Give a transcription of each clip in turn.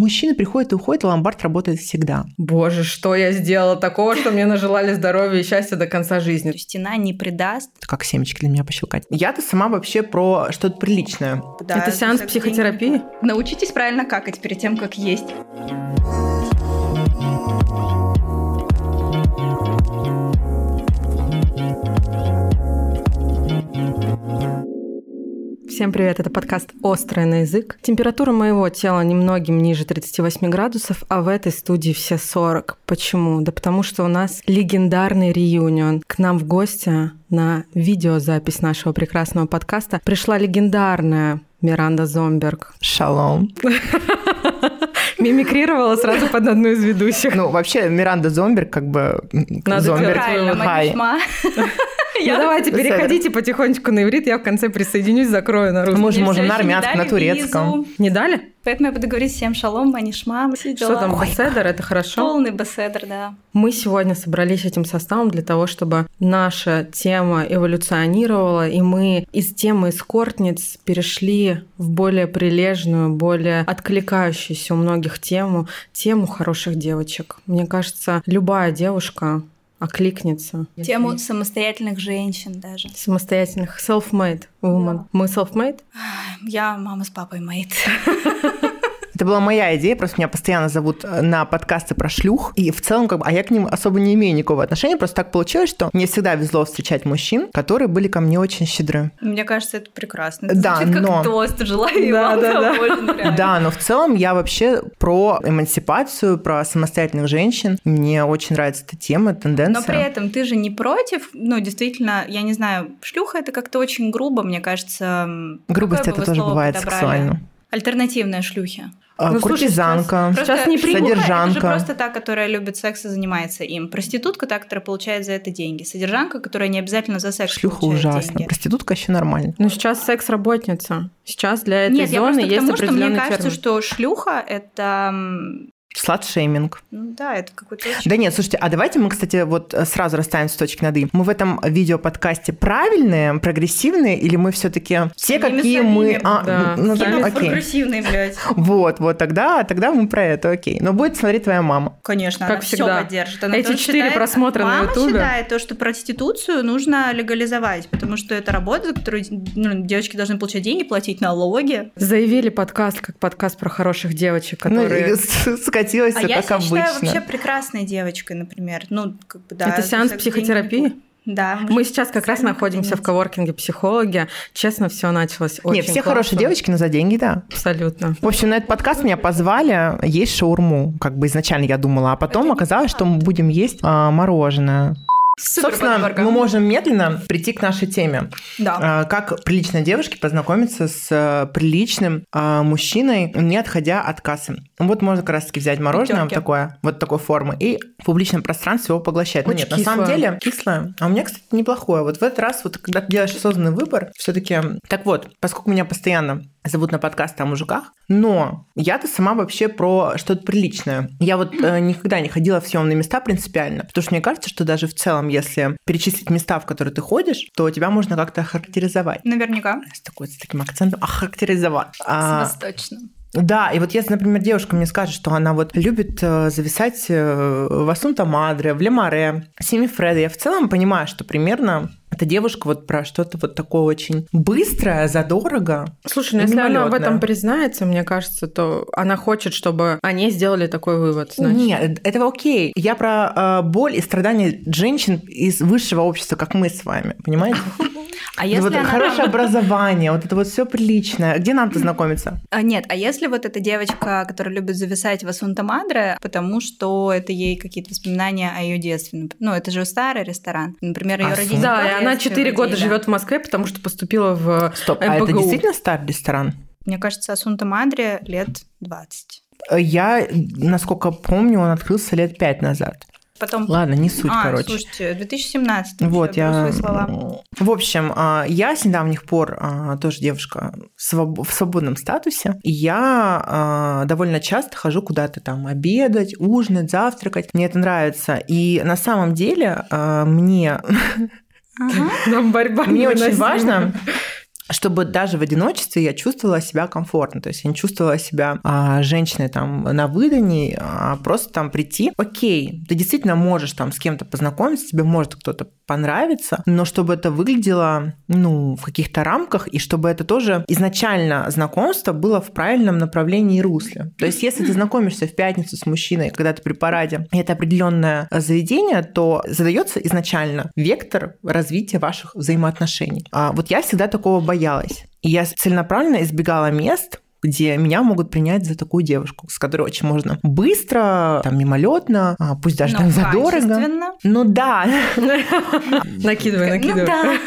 мужчины приходят и уходят, а ломбард работает всегда. Боже, что я сделала такого, что мне нажелали здоровья и счастья до конца жизни? Стена не придаст. Это как семечки для меня пощелкать. Я-то сама вообще про что-то приличное. Да, это сеанс психотерапии? Научитесь правильно какать перед тем, как есть. Всем привет, это подкаст «Острый на язык». Температура моего тела немногим ниже 38 градусов, а в этой студии все 40. Почему? Да потому что у нас легендарный реюнион. К нам в гости на видеозапись нашего прекрасного подкаста пришла легендарная Миранда Зомберг. Шалом. Мимикрировала сразу под одну из ведущих. Ну, вообще, Миранда Зомберг, как бы... Надо Зомберг. Ну давайте переходите потихонечку на иврит, я в конце присоединюсь, закрою на русском. Мы же можем на армянском, на турецком. Не дали? Поэтому я буду говорить всем шалом, манишма, все Что дела. там, беседер, это хорошо? Полный беседер, да. Мы сегодня собрались этим составом для того, чтобы наша тема эволюционировала, и мы из темы эскортниц перешли в более прилежную, более откликающуюся у многих тему, тему хороших девочек. Мне кажется, любая девушка окликнется. Тему самостоятельных женщин даже. Самостоятельных self-made woman. Мы self-made? Я мама с папой моит. Это была моя идея, просто меня постоянно зовут э, на подкасты про шлюх, и в целом, как бы, а я к ним особо не имею никакого отношения, просто так получилось, что мне всегда везло встречать мужчин, которые были ко мне очень щедры. Мне кажется, это прекрасно. Это Да, звучит но- как тост. Желаю Да, вам да, да. реально. Да, но в целом я вообще про эмансипацию, про самостоятельных женщин. Мне очень нравится эта тема, тенденция. Но при этом ты же не против, ну, действительно, я не знаю, шлюха это как-то очень грубо, мне кажется. Грубость это тоже бывает подобрали? сексуально. Альтернативная шлюхи. А, Ну, слушай, Куртизанка. Просто Сейчас не шлюха принято. Это же Содержанка. просто та, которая любит секс и занимается им. Проститутка та, которая получает за это деньги. Содержанка, которая не обязательно за секс Шлюха ужасно. деньги. Проститутка еще нормально. Ну, сейчас секс-работница. Сейчас для этой Нет, я зоны к есть тому, что мне определенный кажется, термин. что шлюха это, Сладшейминг. ну да, это какой-то очень Да нет, слушайте, а давайте мы, кстати, вот э, сразу расставим с точки над «и». Мы в этом видеоподкасте правильные, прогрессивные, или мы все таки те, Самими какие мы... А, да. ну, Сами тогда окей. прогрессивный, блядь. Вот, вот, тогда, тогда мы про это, окей. Но будет смотреть твоя мама. Конечно, Как она всегда. все поддержит. Она Эти четыре считает- просмотра на Мама Ютубе. считает то, что проституцию нужно легализовать, потому что это работа, за которую ну, девочки должны получать деньги, платить налоги. Заявили подкаст как подкаст про хороших девочек, Ну, которые... и с- скатилось А всё я как себя обычно. считаю вообще прекрасной девочкой, например. Ну, как бы, да. Это сеанс психотерапии? Да. Мы сейчас как раз находимся в коворкинге психологи. Честно, все началось очень Нет, все классно. хорошие девочки, но за деньги, да. Абсолютно. В общем, на этот подкаст меня позвали есть шаурму. Как бы изначально я думала, а потом оказалось, что мы будем есть а, мороженое. Супер Собственно, подборка. мы можем медленно прийти к нашей теме. Да. А, Как приличной девушке познакомиться с э, приличным а, мужчиной, не отходя от кассы. Вот можно как раз-таки взять мороженое вот Пятёрки. такое, вот такой формы, и в публичном пространстве его поглощать. Ну Очень нет, на самом кислое. деле кислое. А у меня, кстати, неплохое. Вот в этот раз, вот когда ты делаешь осознанный выбор, все таки Так вот, поскольку меня постоянно зовут на подкасты о мужиках, но я-то сама вообще про что-то приличное. Я вот э, никогда не ходила в съемные места принципиально, потому что мне кажется, что даже в целом, если перечислить места, в которые ты ходишь, то тебя можно как-то охарактеризовать. Наверняка. С, такой, с таким акцентом охарактеризовать. А, С восточным. Да, и вот если, например, девушка мне скажет, что она вот любит э, зависать э, в Асунта Мадре, в Лемаре, Семи Фреда, я в целом понимаю, что примерно эта девушка вот про что-то вот такое очень быстрое, задорого. Слушай, ну если она в Мимолетное. этом признается, мне кажется, то она хочет, чтобы они сделали такой вывод. Значит. Нет, это окей. Я про э, боль и страдания женщин из высшего общества, как мы с вами, понимаете? А если вот она... хорошее образование, вот это вот все приличное. Где нам-то знакомиться? А, нет, а если вот эта девочка, которая любит зависать в Асунта Мадре, потому что это ей какие-то воспоминания о ее детстве. Ну, это же старый ресторан. Например, ее родители. Да, и она детстве 4 года водили. живет в Москве, потому что поступила в Стоп, а это МПГУ. действительно старый ресторан? Мне кажется, Асунта Мадре лет 20. Я, насколько помню, он открылся лет пять назад. Потом... Ладно, не суть, а, короче. слушайте, 2017. Вот, я... слова. В общем, а, я с недавних пор а, тоже девушка в своб- в свободном статусе. И я а, довольно часто хожу куда-то там обедать, ужинать, завтракать. Мне это нравится. И на самом деле а, мне, Ага. Нам борьба мне очень важно чтобы даже в одиночестве я чувствовала себя комфортно. То есть я не чувствовала себя а, женщиной там на выдании, а просто там прийти. Окей, ты действительно можешь там с кем-то познакомиться, тебе может кто-то понравиться, но чтобы это выглядело, ну, в каких-то рамках, и чтобы это тоже изначально знакомство было в правильном направлении и русле. То есть если ты знакомишься в пятницу с мужчиной, когда ты при параде, и это определенное заведение, то задается изначально вектор развития ваших взаимоотношений. А вот я всегда такого боялась. И я целенаправленно избегала мест, где меня могут принять за такую девушку, с которой очень можно быстро, там, мимолетно, а, пусть даже Но там задорого. Ну да. Накидывай, накидывай. Ну да,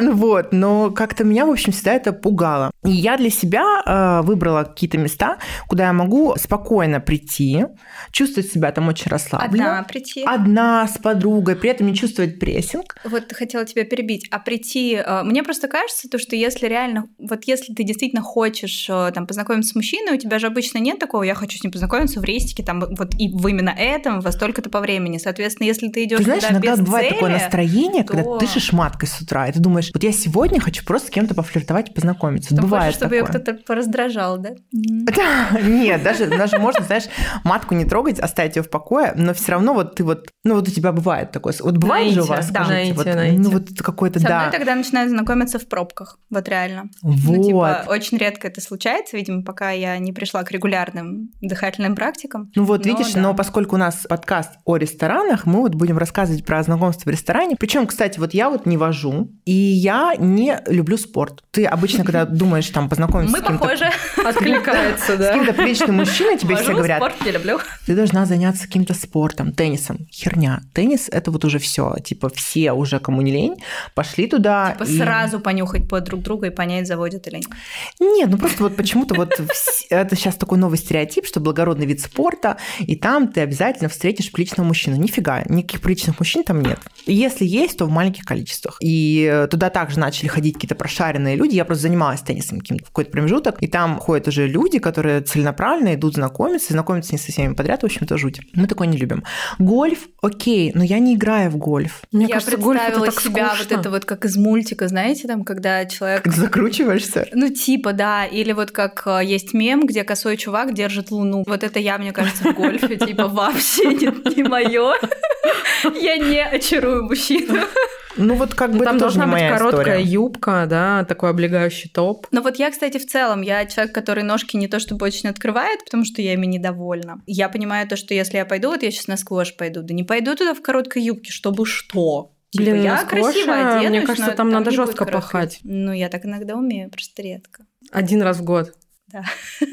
ну вот, но как-то меня, в общем, всегда это пугало. И я для себя э, выбрала какие-то места, куда я могу спокойно прийти, чувствовать себя там очень расслабленно. Одна прийти. Одна с подругой, при этом не чувствовать прессинг. Вот хотела тебя перебить. А прийти... Э, мне просто кажется, то, что если реально... Вот если ты действительно хочешь э, там познакомиться с мужчиной, у тебя же обычно нет такого, я хочу с ним познакомиться в рейстике, там вот и в именно этом, во столько-то по времени. Соответственно, если ты идешь Ты знаешь, иногда без бывает цели, такое настроение, то- когда ты дышишь маткой с утра, и ты думаешь, вот я сегодня хочу просто с кем-то пофлиртовать и познакомиться. то бывает хочешь, чтобы ее такое. кто-то пораздражал, да? Да, нет, даже, даже можно, знаешь, матку не трогать, оставить ее в покое, но все равно вот ты вот, ну вот у тебя бывает такое, вот бывает же у вас, скажите, вот, ну вот какой-то, Со да, мной тогда начинают знакомиться в пробках, вот реально. вот. Ну, типа, очень редко это случается, видимо, пока я не пришла к регулярным дыхательным практикам. Ну вот Но видишь, да. но поскольку у нас подкаст о ресторанах, мы вот будем рассказывать про знакомство в ресторане. Причем, кстати, вот я вот не вожу, и я не люблю спорт. Ты обычно, когда думаешь там познакомиться Мы с кем-то похожи. Откликается, с да? кем-то приличным мужчиной, тебе все говорят, спорт не люблю. ты должна заняться каким-то спортом, теннисом. Херня. Теннис – это вот уже все. Типа все уже, кому не лень, пошли туда. Типа и- сразу понюхать под друг друга и понять, заводит или нет. Нет, ну просто вот почему-то вот это сейчас такой новый стереотип, что благородный вид спорта, и там ты обязательно встретишь приличного мужчину. Нифига, никаких приличных мужчин там нет. Если есть, то в маленьких количествах. И э, туда также начали ходить какие-то прошаренные люди. Я просто занималась теннисом каким-то в какой-то промежуток, и там ходят уже люди, которые целенаправленно идут знакомиться, и знакомиться не со всеми подряд, в общем-то, жуть. Мы такое не любим. Гольф, окей, но я не играю в гольф. Мне я кажется, гольф это так себя вот скучно. это вот как из мультика, знаете, там, когда человек Как закручиваешься. Ну, типа, да. Или вот как э, есть мем, где косой чувак держит луну. Вот это я, мне кажется, в гольфе, типа, вообще не, мое. Я не очарую мужчину. Ну вот как бы Ну, Там должна не быть короткая история. юбка, да, такой облегающий топ. Но вот я, кстати, в целом, я человек, который ножки не то чтобы очень открывает, потому что я ими недовольна. Я понимаю то, что если я пойду, вот я сейчас на сквош пойду, да не пойду туда в короткой юбке, чтобы что? Типа, Блин, на я сквоше, красиво оденусь, мне кажется, но там надо жестко короткой. пахать. Ну, я так иногда умею, просто редко. Один раз в год. Да.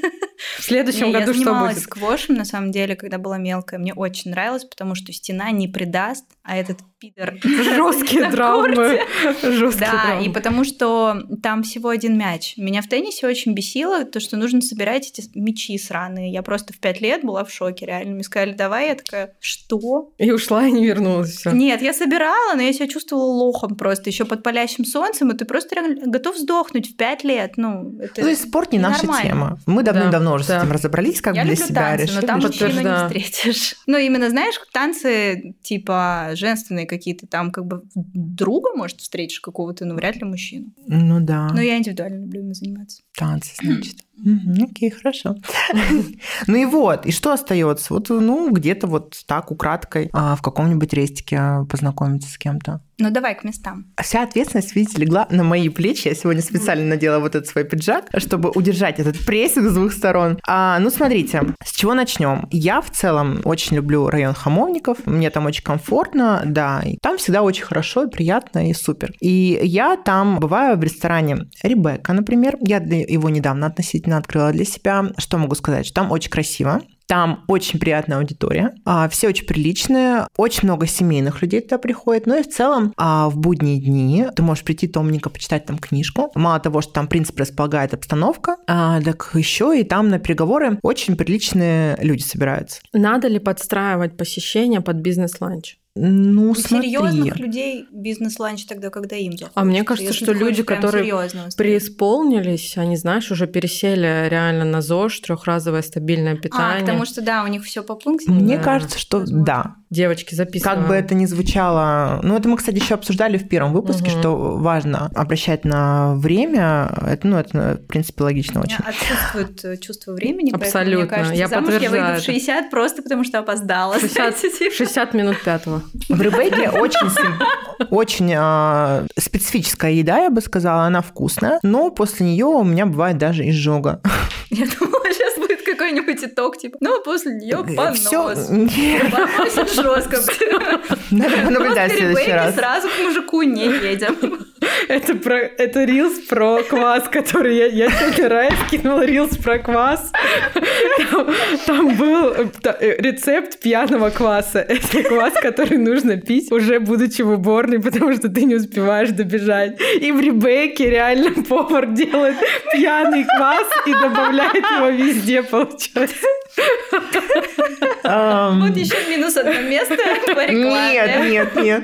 В следующем Не, году я что будет? сквошем, на самом деле, когда была мелкая. Мне очень нравилось, потому что стена не придаст, а этот пидор... Жесткие травмы. Жесткие Да, травмы. и потому что там всего один мяч. Меня в теннисе очень бесило то, что нужно собирать эти мячи сраные. Я просто в пять лет была в шоке, реально. Мне сказали, давай, я такая, что? И ушла, и не вернулась. Все. Нет, я собирала, но я себя чувствовала лохом просто, еще под палящим солнцем, и ты просто реально готов сдохнуть в пять лет. Ну, это Ну, то есть спорт не наша ненормально. тема. Мы давным-давно уже да. с этим разобрались, как я бы для люблю себя танцы, решили. но там мужчину не встретишь. Ну, именно, знаешь, танцы типа женственные какие-то, там как бы друга, может, встретишь какого-то, но вряд ли мужчину. Ну да, Но я индивидуально люблю им заниматься. танцы, значит. Мгм, Окей, хорошо. Ну и вот, и что остается? Вот, ну, где-то вот так украдкой а, в каком-нибудь рестике познакомиться с кем-то. Ну, давай к местам. Вся ответственность, видите, легла на мои плечи. Я сегодня специально надела вот этот свой пиджак, чтобы удержать этот прессинг с двух сторон. А, ну, смотрите, с чего начнем? Я в целом очень люблю район Хамовников. Мне там очень комфортно, да. И там всегда очень хорошо, и приятно, и супер. И я там бываю в ресторане Ребекка, например. Я его недавно относительно открыла для себя. Что могу сказать? Что там очень красиво. Там очень приятная аудитория, а, все очень приличные, очень много семейных людей туда приходит. Ну и в целом а, в будние дни ты можешь прийти томненько почитать там книжку. Мало того, что там, в принципе, располагает обстановка, а, так еще и там на переговоры очень приличные люди собираются. Надо ли подстраивать посещение под бизнес-ланч? Ну, У смотри. серьезных людей бизнес-ланч тогда, когда им заходит. А мне кажется, Если что люди, которые преисполнились, они, знаешь, уже пересели реально на ЗОЖ, трехразовое стабильное А, питание. потому что, да, у них все по пунктам. Мне Да, кажется, что возможно. да. Девочки, записываем. Как бы это ни звучало, ну это мы, кстати, еще обсуждали в первом выпуске, Мгм. что важно обращать на время. Это, ну, это, в принципе, логично очень. отсутствует э, чувство времени, поэтому, Абсолютно. мне кажется, Я замуж я выйду подтверждаю в это. 60 просто потому, что опоздала. 60, знаете, типа. 60 минут пятого. В Ребекке очень, очень а, специфическая еда, я бы сказала, она вкусная, но после нее у меня бывает даже изжога. Я думала, сейчас какой-нибудь итог, типа, ну, а после нее понос. Все, Поносит жестко. надо понаблюдать в следующий раз. сразу к мужику не едем. Это, про, это рилс про квас, который я, я сегодня Рае скинула рилс про квас. Там, там был э, та- э, рецепт пьяного кваса. Это квас, который нужно пить, уже будучи в уборной, потому что ты не успеваешь добежать. И в Ребекке реально повар делает пьяный квас и добавляет его везде, получается. Ам, Вот еще минус одно место по рекламе. Нет, нет, нет.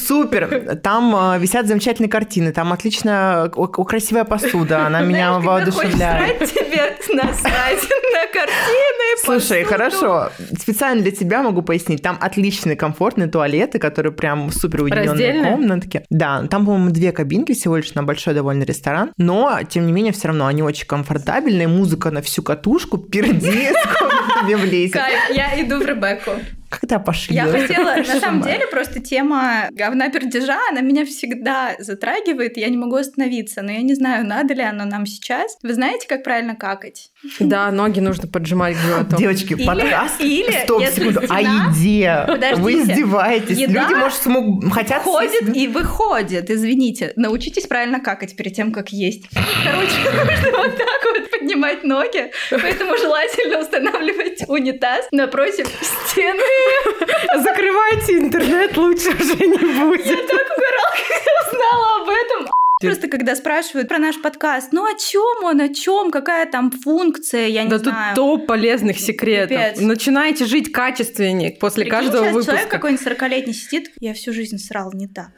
Супер. Там а, висят замечательные картины, там отличная, красивая посуда, она меня воодушевляет. тебе насрать на картины, Слушай, хорошо. Специально для тебя могу пояснить. Там отличные комфортные туалеты, которые прям супер уединенные комнатки. Да, там, по-моему, две кабинки всего лишь на большой довольно ресторан. Но, тем не менее, все равно они очень комфортабельные. Музыка на всю катушку, перди, сколько тебе влезет. Я иду в Ребекку. Когда пошли? Я хотела, на самом деле, просто тема говна пердежа, она меня всегда затрагивает, я не могу остановиться, но я не знаю, надо ли оно нам сейчас. Вы знаете, как правильно какать? Да, ноги нужно поджимать к животу. Девочки, Или- подкаст. или, Стоп, если секунду. О стена- еде. Подождите. Вы издеваетесь. Еда Люди, может, смог... хотят... Съесть- и выходит, извините. Научитесь правильно какать перед тем, как есть. Короче, нужно вот так вот поднимать ноги, поэтому желательно устанавливать унитаз напротив стены. Закрывайте интернет, лучше уже не будет. так угорала, когда узнала об этом. Просто когда спрашивают про наш подкаст, ну о чем он, о чем, какая там функция, я не Да тут знаю. топ полезных секретов. Пипец. Начинайте жить качественнее после Прикинь, каждого сейчас выпуска. человек какой-нибудь 40-летний сидит, я всю жизнь срал не так.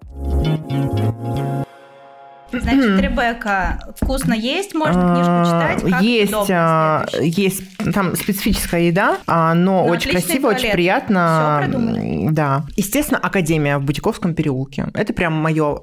Значит, Ребекка, вкусно есть, можно книжку читать, как А, Есть, удобно а, есть там специфическая еда, а, но Ну, очень красиво, очень туалет. приятно. Всё продумано. Да. Естественно, Академия в Бутиковском переулке. Это прям мое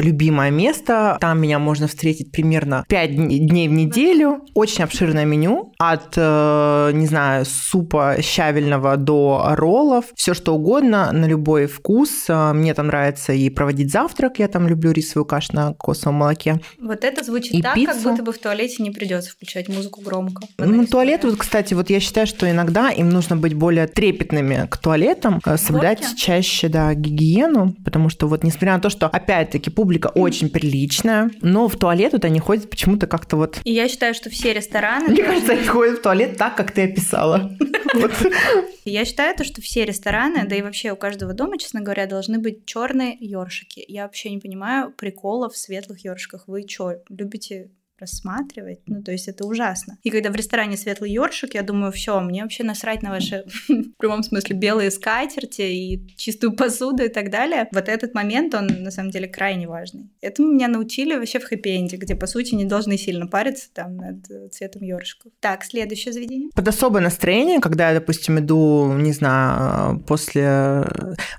любимое место. Там меня можно встретить примерно 5 дней в неделю. Очень обширное меню. От, э, не знаю, супа щавельного до роллов. Все что угодно, на любой вкус. А, Мне там нравится и проводить завтрак. Я там люблю рисовую кашу на кокосовом молоке. Вот это звучит И так, как пиццу. будто бы в туалете не придется включать музыку громко. Ну, туалет, вот, кстати, вот я считаю, что иногда им нужно быть более трепетными к туалетам, э, соблюдать чаще, да, гигиену, потому что вот, несмотря на то, что, опять-таки, публика очень приличная, но в туалет вот они ходят почему-то как-то вот... И я считаю, что все рестораны... Мне кажется, они ходят в туалет так, как ты описала. Я считаю, то, что все рестораны, да и вообще у каждого дома, честно говоря, должны быть черные ёршики. Я вообще не понимаю приколов в ёршиках. Вы что, любите рассматривать? Ну, то есть это ужасно. И когда в ресторане светлый ёршик, я думаю, все, мне вообще насрать на ваши, в прямом смысле, белые скатерти и чистую посуду и так далее. Вот этот момент, он на самом деле крайне важный. Этому меня научили вообще в хэппи-энде, где, по сути, не должны сильно париться там над цветом ёршиков. Так, следующее заведение. Под особое настроение, когда я, допустим, иду, не знаю, после...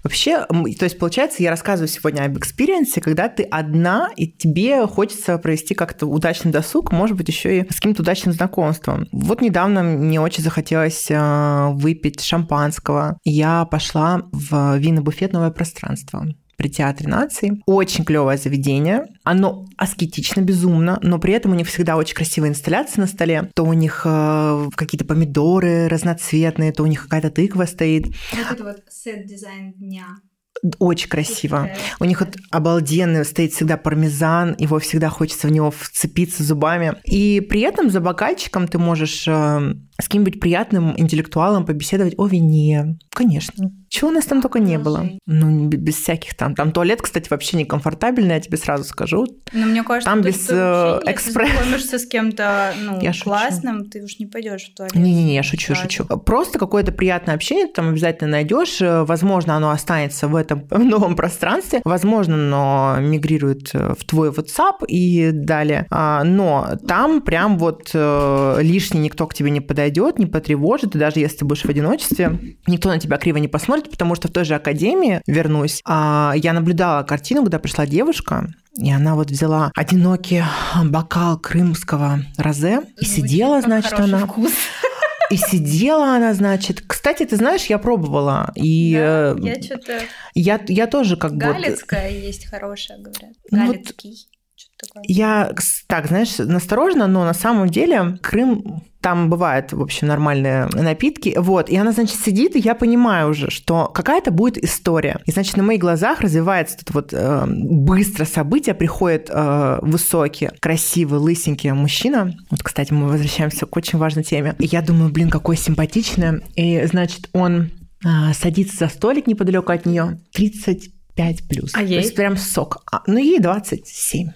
Вообще, то есть, получается, я рассказываю сегодня об experience е, когда ты одна, и тебе хочется провести как-то удачный досуг, может быть, еще и с каким-то удачным знакомством. Вот недавно мне очень захотелось э, выпить шампанского. Я пошла в винный буфет «Новое пространство» при Театре наций. Очень клевое заведение. Оно аскетично безумно, но при этом у них всегда очень красивые инсталляции на столе. То у них э, какие-то помидоры разноцветные, то у них какая-то тыква стоит. Вот это вот set design дня. Очень красиво. У них вот обалденный стоит всегда пармезан, его всегда хочется в него вцепиться зубами. И при этом за бокальчиком ты можешь э, с каким-нибудь приятным интеллектуалом побеседовать о вине. Конечно. Чего у нас там только не было. Ну, без всяких там. Там туалет, кстати, вообще некомфортабельный, я тебе сразу скажу. Ну, мне кажется, там без э, если экспресс. знакомишься с кем-то ну, Я шучу. классным, ты уж не пойдешь в туалет. Не-не-не, я шучу, сразу. шучу. Просто какое-то приятное общение ты там обязательно найдешь. Э, Возможно, оно останется в этом новом пространстве. Возможно, оно мигрирует э, в твой WhatsApp и далее. А, Но там прям вот лишний никто к тебе не подойдет, не потревожит. И даже если ты будешь в одиночестве, никто на тебя криво не посмотрит, потому что в той же академии, вернусь, а, я наблюдала картину, когда пришла девушка, и она вот взяла одинокий бокал крымского розе и сидела, Очень значит, она... вкус. И сидела она, значит. Кстати, ты знаешь, я пробовала. И Да, э, я что-то... я, я тоже как бы... Галицкая есть хорошая, говорят. Ну вот- Галицкий. Такое. Я, так, знаешь, настороженно, но на самом деле Крым, там бывают, в общем, нормальные напитки. Вот, и она, значит, сидит, и я понимаю уже, что какая-то будет история. И, значит, на моих глазах развивается тут вот э, быстро событие, приходит э, высокий, красивый, лысенький мужчина. Вот, кстати, мы возвращаемся к очень важной теме. И я думаю, блин, какой симпатичный. И, значит, он э, садится за столик неподалеку от нее. 35 плюс. А То ей? есть прям сок. А, ну, ей 27.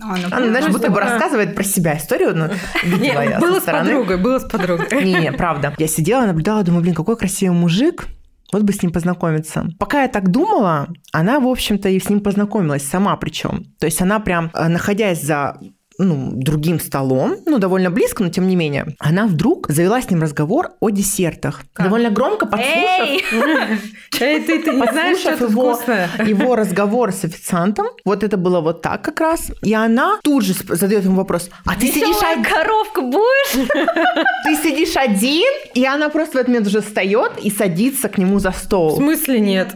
А, ну, Она, знаешь, будто бы рассказывает про себя историю, но видела я было с подругой, было с подругой. Не-не, правда. Я сидела, наблюдала, думаю, блин, какой красивый мужик. Вот бы с ним познакомиться. Пока я так думала, она, в общем-то, и с ним познакомилась сама причем. То есть она прям, э, находясь за ну, другим столом, ну, довольно близко, но тем не менее, она вдруг завела с ним разговор о десертах. Как? Довольно громко подслушав, Эй! Ты, ты не знаешь, что его, его разговор с официантом, вот это было вот так как раз, и она тут же задает ему вопрос, а ты сидишь, один, коровка будешь? ты сидишь один? И она просто в этот момент уже встает и садится к нему за В стол. смысле нет?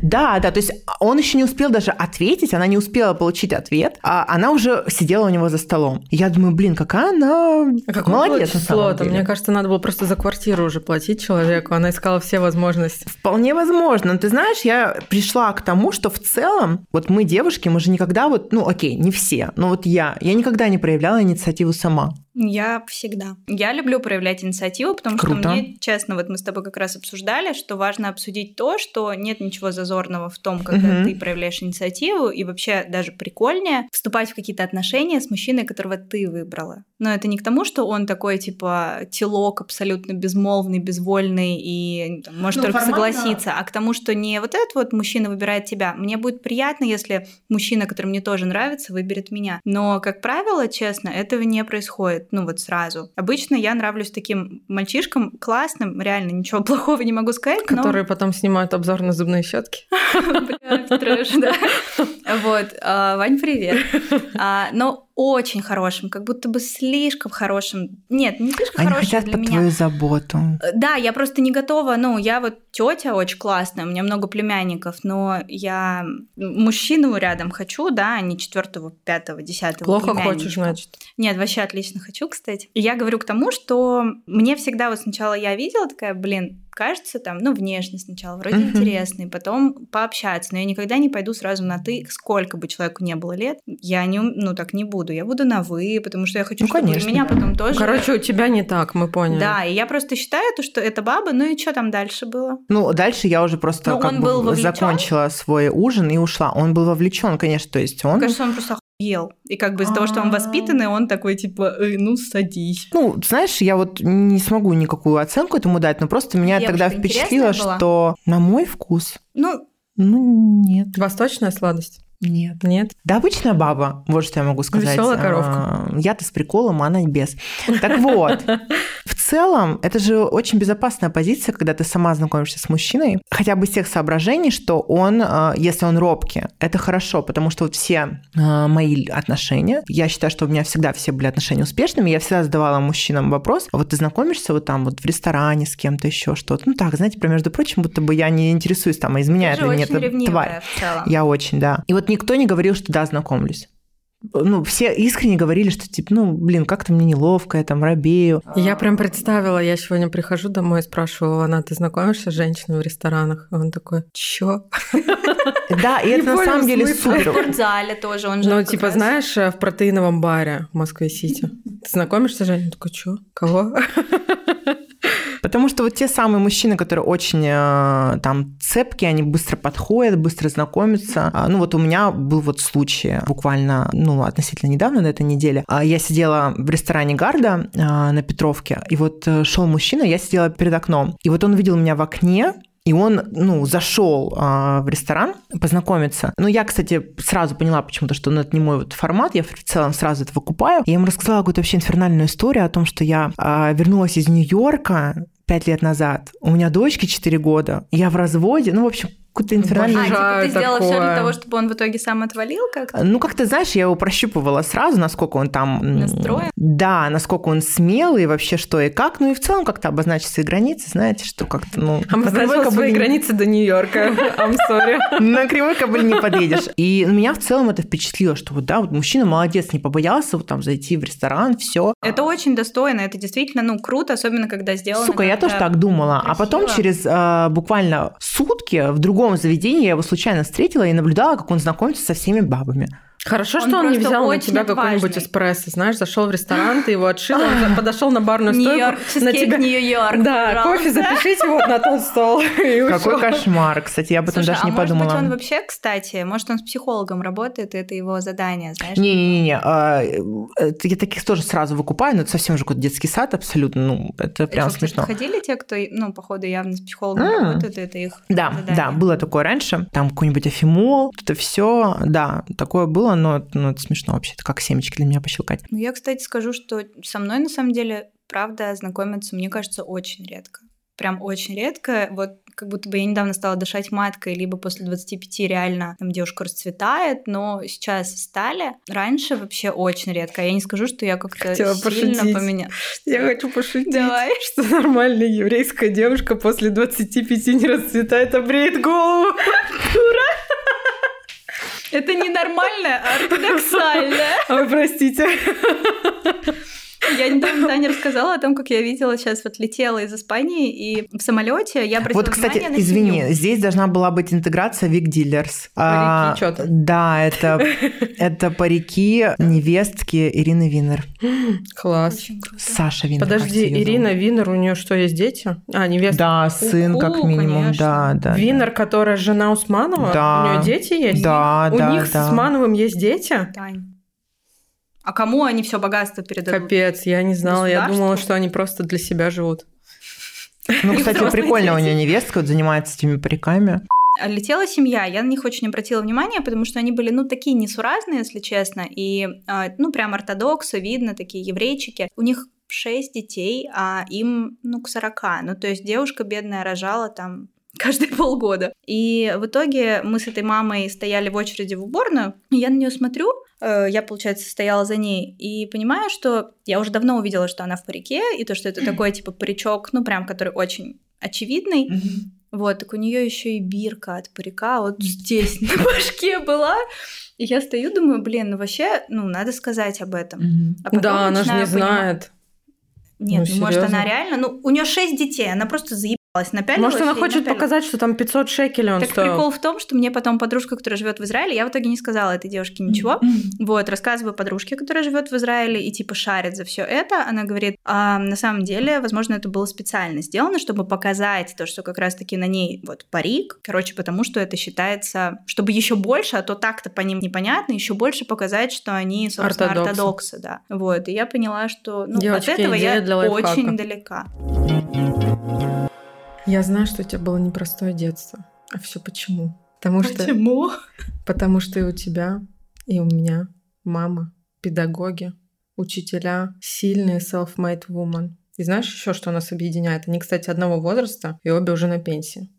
Да, да, то есть он еще не успел даже ответить, она не успела получить ответ, а она уже сидела у него за столом. И я думаю, блин, какая она А какое молодец на самом деле. Мне кажется, надо было просто за квартиру уже платить человеку. Она искала все возможности. Вполне возможно. Ты знаешь, я пришла к тому, что в целом, вот мы девушки, мы же никогда вот, ну окей, не все, но вот я, я никогда не проявляла инициативу сама. Я всегда. Я люблю проявлять инициативу, потому Круто. что мне, честно, вот мы с тобой как раз обсуждали, что важно обсудить то, что нет ничего зазорного в том, когда Мгм. ты проявляешь инициативу, и вообще даже прикольнее вступать в какие-то отношения с мужчиной, которого ты выбрала. Но это не к тому, что он такой, типа, телок абсолютно безмолвный, безвольный и там, может Ну, только формат, согласиться, а к тому, что не вот этот вот мужчина выбирает тебя. Мне будет приятно, если мужчина, который мне тоже нравится, выберет меня. Но, как правило, честно, этого не происходит, ну вот сразу. Обычно я нравлюсь таким мальчишкам классным, реально ничего плохого не могу сказать, но... Которые потом снимают обзор на зубные щетки. Трэш, да. Вот, а, Вань, привет. А, Но очень хорошим, как будто бы слишком хорошим. Нет, не слишком Они хорошим хотят для под меня. твою заботу. Э, Да, я просто не готова. Ну, я вот тетя очень классная, у меня много племянников, но я мужчину рядом хочу, да, а не четвертого, пятого, десятого. Плохо хочешь, значит. Нет, вообще отлично хочу, кстати. И я говорю к тому, что мне всегда вот сначала я видела такая, блин, кажется там, ну, внешне сначала, вроде Мгм. интересный, потом пообщаться, но я никогда не пойду сразу на «ты», сколько бы человеку не было лет, я не, ну, так не буду, я буду на «вы», потому что я хочу, Ну, чтобы конечно, меня потом тоже... Короче, у тебя не так, мы поняли. Да, и я просто считаю, то, что это баба, ну и что там дальше было? Ну, дальше я уже просто Но как бы был вовлечён? закончила свой ужин и ушла. Он был вовлечен, конечно, то есть он... Мне кажется, он просто охуел. И как бы из-за того, что он А. воспитанный, он такой, типа, «Э, ну, садись. Ну, знаешь, я вот не смогу никакую оценку этому дать, но просто меня Девушка тогда впечатлило, что на мой вкус, Ну, ну, нет, Восточная сладость? Нет. Нет. Да обычная баба, вот что я могу сказать. Коровка. А, Я-то с приколом, а она без. Так вот, в целом, это же очень безопасная позиция, когда ты сама знакомишься с мужчиной, хотя бы из тех соображений, что он, а, если он робкий, это хорошо, потому что вот все а, мои отношения, я считаю, что у меня всегда все были отношения успешными, я всегда задавала мужчинам вопрос, а вот ты знакомишься вот там вот в ресторане с кем-то еще что-то, ну так, знаете, про между прочим, будто бы я не интересуюсь там, а изменяет ли мне очень эта ревнивая тварь. в целом. Я очень, да. И вот никто не говорил, что да, знакомлюсь. Ну, все искренне говорили, что типа, ну, блин, как-то мне неловко, я там робею. Я прям представила, я сегодня прихожу домой и спрашиваю Лана, ты знакомишься с женщиной в ресторанах? И он такой, чё? Да, и это на самом деле смысла. В супер. спортзале тоже, он же Ну, типа, знаешь, э, в протеиновом баре в Москве-Сити. Ты знакомишься с женщиной? Такой, чё? Кого? Потому что вот те самые мужчины, которые очень э, там цепкие, они быстро подходят, быстро знакомятся. А, ну вот у меня был вот случай буквально, ну относительно недавно, на этой неделе. А, я сидела в ресторане Гарда а, на Петровке, и вот э, шел мужчина, я сидела перед окном, и вот он увидел меня в окне, и он, ну, зашел а, в ресторан познакомиться. Ну, я, кстати, сразу поняла почему-то, что ну, это не мой вот формат. Я в целом сразу это выкупаю. Я ему рассказала какую-то вообще инфернальную историю о том, что я а, вернулась из Нью-Йорка пять лет назад. У меня дочке 4 года. Я в разводе. Ну, в общем, какую-то инфернальную... А, типа ты сделала все для того, чтобы он в итоге сам отвалил как-то? Ну, как ты знаешь, я его прощупывала сразу, насколько он там... Настроен? Да, насколько он смелый, вообще что и как. Ну и в целом как-то обозначить свои границы, знаете, что как-то, ну... А мы на кривой знаем свои границы до Нью-Йорка. I'm sorry. На кривой кобыле не подъедешь. И меня в целом это впечатлило, что вот, да, вот мужчина молодец, не побоялся вот там зайти в ресторан, все. Это очень достойно, это действительно, ну, круто, особенно когда сделано. Сука, я как-то тоже так думала. А потом красиво. через э, буквально сутки в другом заведении я его случайно встретила и наблюдала, как он знакомится со всеми бабами. Хорошо, Он что он не взял на очень тебя какой-нибудь эспрессо, знаешь, зашел в ресторан, ты его отшил, он подошел на барную Нью-Йорк, стойку, на тебя... Нью-Йорк. Да, пожалуйста. кофе запишите вот на тот стол. Какой кошмар. Кстати, я об этом Слушай, даже а не может подумала. быть, он вообще, кстати, может, он с психологом работает, и это его задание, знаешь? Не-не-не, а, э, я таких тоже сразу выкупаю, но это совсем уже какой-то детский сад абсолютно, ну, это прям что, смешно. Ходили те, кто, ну, походу, явно с психологом работают, и это их Да, задание? да, было такое раньше. Там какой-нибудь афимол, это все, да, такое было, но ну, это смешно вообще, это как семечки для меня пощелкать. Ну, я, кстати, скажу, что со мной, на самом деле, правда, знакомиться, мне кажется, очень редко. Прям очень редко. Вот как будто бы я недавно стала дышать маткой, либо после 25 реально там девушка расцветает, но сейчас стали. Раньше вообще очень редко. Я не скажу, что я как-то Хотела сильно пошутить. поменяла. Я хочу пошутить, Давай. что нормальная еврейская девушка после 25 не расцветает, а бреет голову. Это не нормально, а ортодоксально. А вы простите. Я недавно Тане рассказала о том, как я видела сейчас вот летела из Испании, и в самолете я обратила Вот, кстати, внимание на извини, семью. здесь должна была быть интеграция Wig Dealers. Парики, чё там? Да, это, это парики невестки Ирины Винер. Класс. Саша Винер. Подожди, Ирина. Винер, у нее что, есть дети? А, невеста. Да, сын как минимум, да, да. да. Винер, которая жена Усманова? Да. У нее дети есть? Да, У да, них да. с Усмановым есть дети? Тань. А кому они все богатство передадут? Капец, я не знала. Я думала, что они просто для себя живут. Ну, кстати, прикольно у нее невестка вот занимается этими париками. Летела семья, я на них очень обратила внимание, потому что они были, ну, такие несуразные, если честно, и, а, ну, прям ортодоксы, видно, такие еврейчики. У них шесть детей, а им, ну, к 40. Ну, то есть девушка бедная рожала там каждые полгода. И в итоге мы с этой мамой стояли в очереди в уборную, я на нее смотрю, э, я, получается, стояла за ней, и понимаю, что я уже давно увидела, что она в парике, и то, что это такой, типа, паричок, ну, прям, который очень очевидный. Вот, так у нее еще и бирка от парика вот здесь на башке была. И я стою, думаю, блин, ну вообще, ну, надо сказать об этом. А потом да, она же не понимать- знает. Нет, Ну, ну, может, она реально... Ну, у нее шесть детей, она просто заебалась, напялилась. Может, она хочет напялилась. показать, что там 500 шекелей он Так стоил. прикол в том, что мне потом подружка, которая живет в Израиле, я в итоге не сказала этой девушке ничего. Вот, рассказываю подружке, которая живет в Израиле и типа шарит за все это. Она говорит, а на самом деле, возможно, это было специально сделано, чтобы показать то, что как раз-таки на ней вот парик. Короче, потому что это считается, чтобы еще больше, а то так-то по ним непонятно, еще больше показать, что они, собственно, Ортодоксы. ортодоксы, да. Вот, и я поняла, что ну, Девочки, от этого я очень далека. Я знаю, что у тебя было непростое детство. А все почему? Потому что, Почему? потому что и у тебя, и у меня мама, педагоги, учителя, сильные self-made woman. И знаешь еще, что нас объединяет? Они, кстати, одного возраста, и обе уже на пенсии.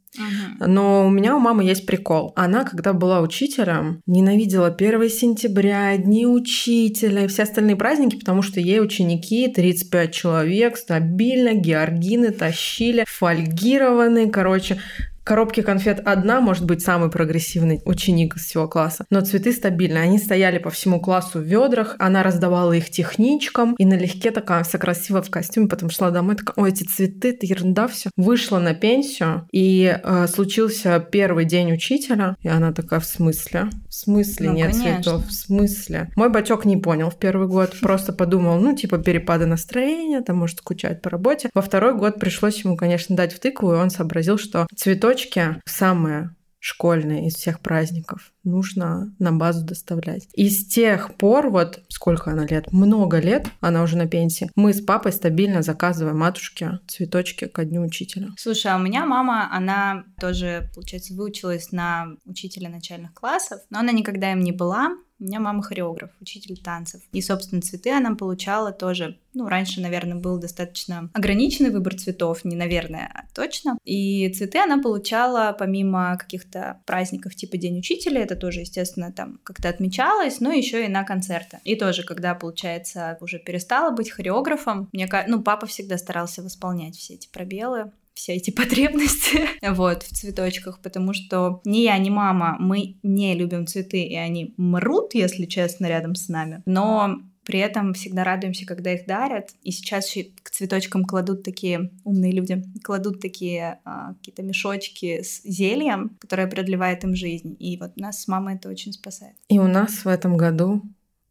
Но у меня у мамы есть прикол. Она, когда была учителем, ненавидела 1 сентября, Дни учителя и все остальные праздники, потому что ей ученики, 35 человек, стабильно, георгины тащили, фольгированные, короче, коробки конфет одна, может быть, самый прогрессивный ученик из всего класса, но цветы стабильные. Они стояли по всему классу в ведрах, она раздавала их техничкам, и налегке такая вся красиво в костюме, потом шла домой, такая, ой, эти цветы, это ерунда все. Вышла на пенсию, и э, случился первый день учителя, и она такая, в смысле? Смысле Ну, нет конечно. цветов? В смысле? Мой бачок не понял в первый год, просто подумал, ну, типа, перепады настроения, там, может, скучать по работе. Во второй год пришлось ему, конечно, дать в тыкву, и он сообразил, что цветочки самые школьные из всех праздников нужно на базу доставлять. И с тех пор, вот сколько она лет, много лет, она уже на пенсии, мы с папой стабильно заказываем матушке цветочки ко дню учителя. Слушай, а у меня мама, она тоже, получается, выучилась на учителя начальных классов, но она никогда им не была. У меня мама хореограф, учитель танцев. И, собственно, цветы она получала тоже. Ну, раньше, наверное, был достаточно ограниченный выбор цветов, не наверное, а точно. И цветы она получала помимо каких-то праздников типа День учителя, это тоже, естественно, там как-то отмечалось, но еще и на концерты. И тоже, когда, получается, уже перестала быть хореографом, мне ну, папа всегда старался восполнять все эти пробелы все эти потребности вот в цветочках, потому что ни я, ни мама, мы не любим цветы, и они мрут, если честно, рядом с нами. Но при этом всегда радуемся, когда их дарят. И сейчас к цветочкам кладут такие умные люди, кладут такие а, какие-то мешочки с зельем, которое продлевает им жизнь. И вот нас с мамой это очень спасает. И у нас в этом году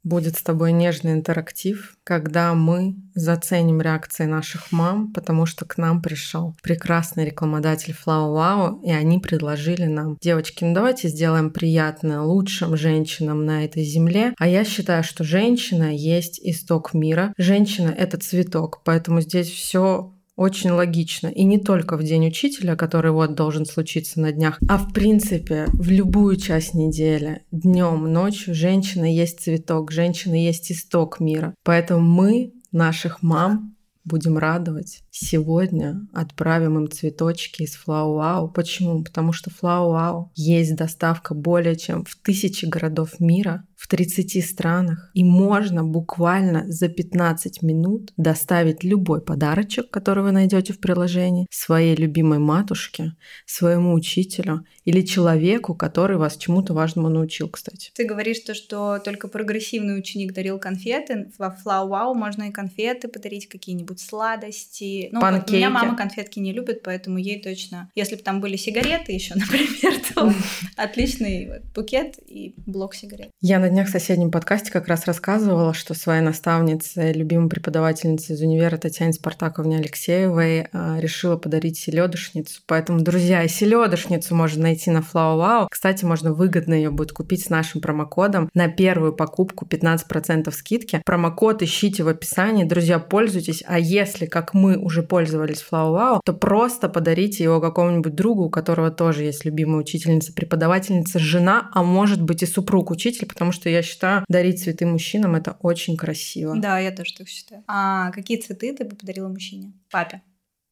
будет с тобой нежный интерактив, когда мы заценим реакции наших мам, потому что к нам пришел прекрасный рекламодатель Flow Wow, и они предложили нам, девочки, ну давайте сделаем приятное лучшим женщинам на этой земле. А я считаю, что женщина есть исток мира. Женщина — это цветок, поэтому здесь все очень логично. И не только в День учителя, который вот должен случиться на днях, а в принципе в любую часть недели, днем, ночью, женщина есть цветок, женщина есть исток мира. Поэтому мы наших мам будем радовать. Сегодня отправим им цветочки из Wow. Почему? Потому что Wow есть доставка более чем в тысячи городов мира, в 30 странах. И можно буквально за 15 минут доставить любой подарочек, который вы найдете в приложении, своей любимой матушке, своему учителю или человеку, который вас чему-то важному научил, кстати. Ты говоришь то, что только прогрессивный ученик дарил конфеты. Во Wow можно и конфеты подарить, какие-нибудь сладости. Ну, вот у Панкейки. меня мама конфетки не любит, поэтому ей точно... Если бы там были сигареты еще, например, то отличный букет и блок сигарет. Я на днях в соседнем подкасте как раз рассказывала, что своей наставнице, любимой преподавательнице из универа Татьяне Спартаковне Алексеевой а, решила подарить селедочницу. Поэтому, друзья, и селедочницу можно найти на Flow Wow. Кстати, можно выгодно ее будет купить с нашим промокодом на первую покупку 15% скидки. Промокод ищите в описании. Друзья, пользуйтесь. А если, как мы, уже пользовались Flow Wow, то просто подарите его какому-нибудь другу, у которого тоже есть любимая учительница, преподавательница, жена, а может быть и супруг учитель, потому что я считаю, дарить цветы мужчинам это очень красиво. Да, я тоже так считаю. А какие цветы ты бы подарила мужчине? Папе,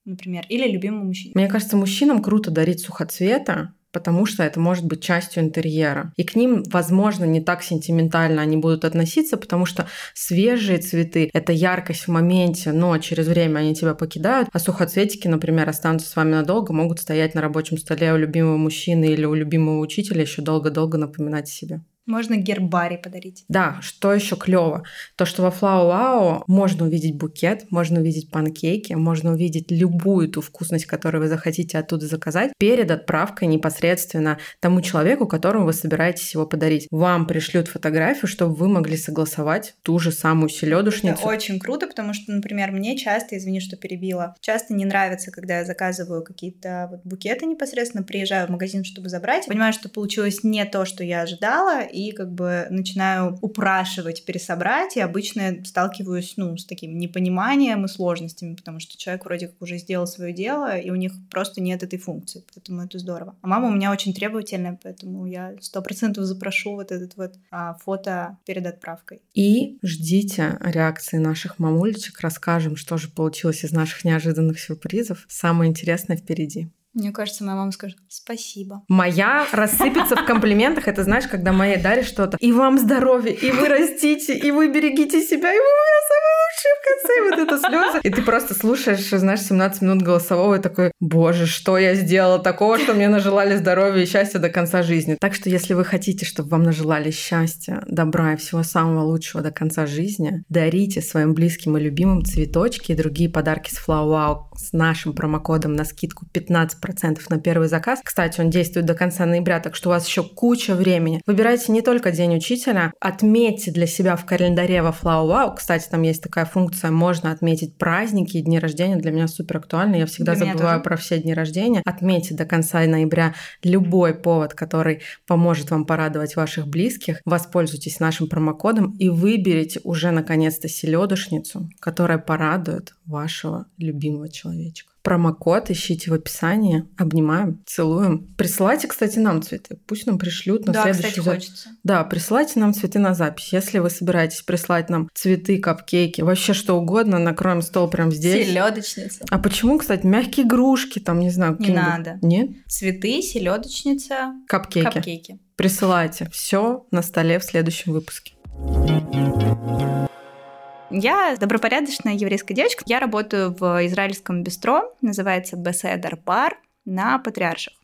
например, или любимому мужчине? Мне кажется, мужчинам круто дарить сухоцвета, потому что это может быть частью интерьера. И к ним, возможно, не так сентиментально они будут относиться, потому что свежие цветы — это яркость в моменте, но через время они тебя покидают, а сухоцветики, например, останутся с вами надолго, могут стоять на рабочем столе у любимого мужчины или у любимого учителя еще долго-долго напоминать себе. Можно гербарий подарить. Да, что еще клево? То, что во Wow можно увидеть букет, можно увидеть панкейки, можно увидеть любую ту вкусность, которую вы захотите оттуда заказать, перед отправкой непосредственно тому человеку, которому вы собираетесь его подарить. Вам пришлют фотографию, чтобы вы могли согласовать ту же самую селедушницу. Это очень круто, потому что, например, мне часто, извини, что перебила, часто не нравится, когда я заказываю какие-то вот букеты непосредственно, приезжаю в магазин, чтобы забрать, понимаю, что получилось не то, что я ожидала, и как бы начинаю упрашивать пересобрать, и обычно сталкиваюсь, ну, с таким непониманием и сложностями, потому что человек вроде как уже сделал свое дело, и у них просто нет этой функции, поэтому это здорово. А мама у меня очень требовательная, поэтому я сто процентов запрошу вот этот вот а, фото перед отправкой. И ждите реакции наших мамулечек, расскажем, что же получилось из наших неожиданных сюрпризов. Самое интересное впереди. Мне кажется, моя мама скажет спасибо. Моя рассыпется в комплиментах. Это знаешь, когда моей даришь что-то. И вам здоровья, и вы растите, и вы берегите себя, и вы моя самая лучшая в конце. Вот это слезы. И ты просто слушаешь, знаешь, 17 минут голосового и такой, боже, что я сделала такого, что мне нажелали здоровья и счастья до конца жизни. Так что, если вы хотите, чтобы вам нажелали счастья, добра и всего самого лучшего до конца жизни, дарите своим близким и любимым цветочки и другие подарки с Flow Wow с нашим промокодом на скидку 15% 15% на первый заказ. Кстати, он действует до конца ноября, так что у вас еще куча времени. Выбирайте не только День учителя, отметьте для себя в календаре во Flow Wow. Кстати, там есть такая функция, можно отметить праздники и дни рождения. Для меня супер актуально. Я всегда для забываю про все дни рождения. Отметьте до конца ноября любой повод, который поможет вам порадовать ваших близких. Воспользуйтесь нашим промокодом и выберите уже наконец-то селедушницу, которая порадует вашего любимого человечка. Промокод ищите в описании. Обнимаем, целуем. Присылайте, кстати, нам цветы. Пусть нам пришлют на да, следующий кстати, запись. хочется. Да, присылайте нам цветы на запись. Если вы собираетесь прислать нам цветы, капкейки, вообще что угодно, накроем стол прямо здесь. Селедочница. А почему, кстати, мягкие игрушки, там, не знаю, Не надо. Нет? Цветы, селедочница, капкейки. капкейки. Присылайте. Все на столе в следующем выпуске. Я добропорядочная еврейская девочка. Я работаю в израильском бистро, называется Беседер Бар на Патриарших.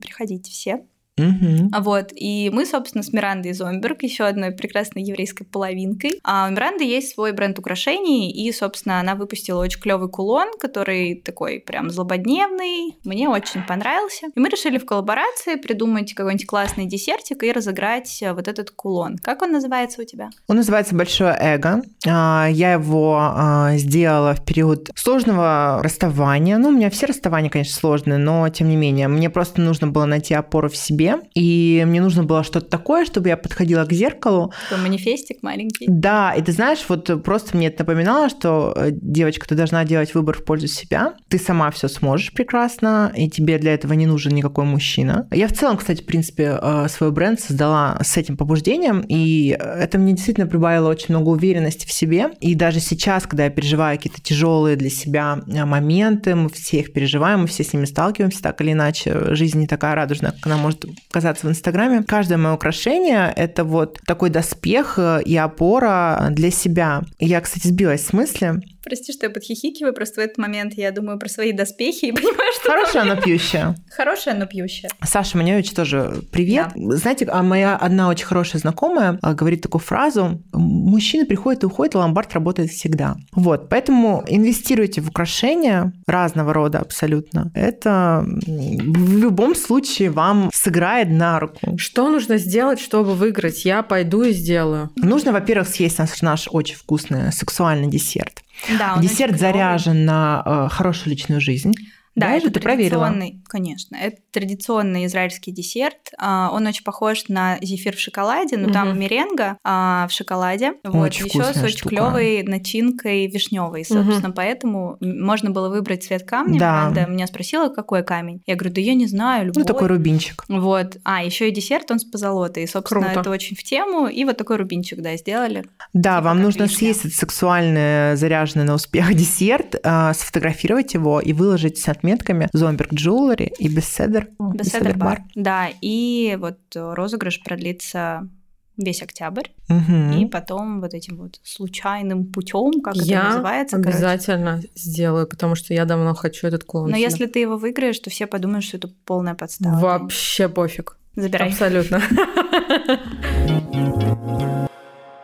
Приходите все. Угу. Вот, и мы, собственно, с Мирандой Зомберг, еще одной прекрасной еврейской половинкой. А у Миранды есть свой бренд украшений, и, собственно, она выпустила очень клевый кулон, который такой прям злободневный, мне очень понравился. И мы решили в коллаборации придумать какой-нибудь классный десертик и разыграть вот этот кулон. Как он называется у тебя? Он называется «Большое эго». А, я его а, сделала в период сложного расставания. Ну, у меня все расставания, конечно, сложные, но тем не менее, мне просто нужно было найти опору в себе себе, и мне нужно было что-то такое, чтобы я подходила к зеркалу. Такой манифестик маленький. Да, и ты знаешь, вот просто мне это напоминало, что э, девочка, ты должна делать выбор в пользу себя, ты сама все сможешь прекрасно, и тебе для этого не нужен никакой мужчина. Я в целом, кстати, в принципе, э, свой бренд создала с этим побуждением, и это мне действительно прибавило очень много уверенности в себе. И даже сейчас, когда я переживаю какие-то тяжелые для себя э, моменты, мы все их переживаем, мы все с ними сталкиваемся так или иначе. Жизнь не такая радужная, как она может казаться в Инстаграме. Каждое мое украшение — это вот такой доспех э, и опора для себя. Я, кстати, сбилась с мысли. Прости, что я подхихикиваю, просто в этот момент я думаю про свои доспехи и понимаю, что... Хорошая, но пьющая. Хорошая, но пьющая. Саша Маневич тоже привет. Да. Знаете, а моя одна очень хорошая знакомая говорит такую фразу, мужчина приходит и уходит, ломбард работает всегда. Вот, поэтому инвестируйте в украшения разного рода абсолютно. Это в любом случае вам сыграет на руку. Что нужно сделать, чтобы выиграть? Я пойду и сделаю. Нужно, во-первых, съесть наш, наш очень вкусный сексуальный десерт. Да, Десерт заряжен на э, хорошую личную жизнь. Да, да это ты проверила. Конечно, это традиционный израильский десерт. А, он очень похож на зефир в шоколаде, но угу. там меренга а, в шоколаде. Вот, очень еще с очень клевой начинкой вишневой. Собственно, угу. поэтому можно было выбрать цвет камня. Да. Правда, меня спросила, какой камень. Я говорю, да я не знаю, любой. Ну, такой рубинчик. Вот. А, еще и десерт, он с позолотой. Собственно, Круто. это очень в тему. И вот такой рубинчик, да, сделали. Да, типа вам нужно вишня. съесть этот сексуальный, заряженный на успех десерт, а, сфотографировать его и выложить с отметками Зомберг Jewelry и Беседер Беседер бар. Да, и вот розыгрыш продлится весь октябрь, угу. и потом вот этим вот случайным путем, как я это называется. обязательно короче. сделаю, потому что я давно хочу этот клон. Но если ты его выиграешь, то все подумают, что это полная подстава. Вообще пофиг. Забирай. Абсолютно.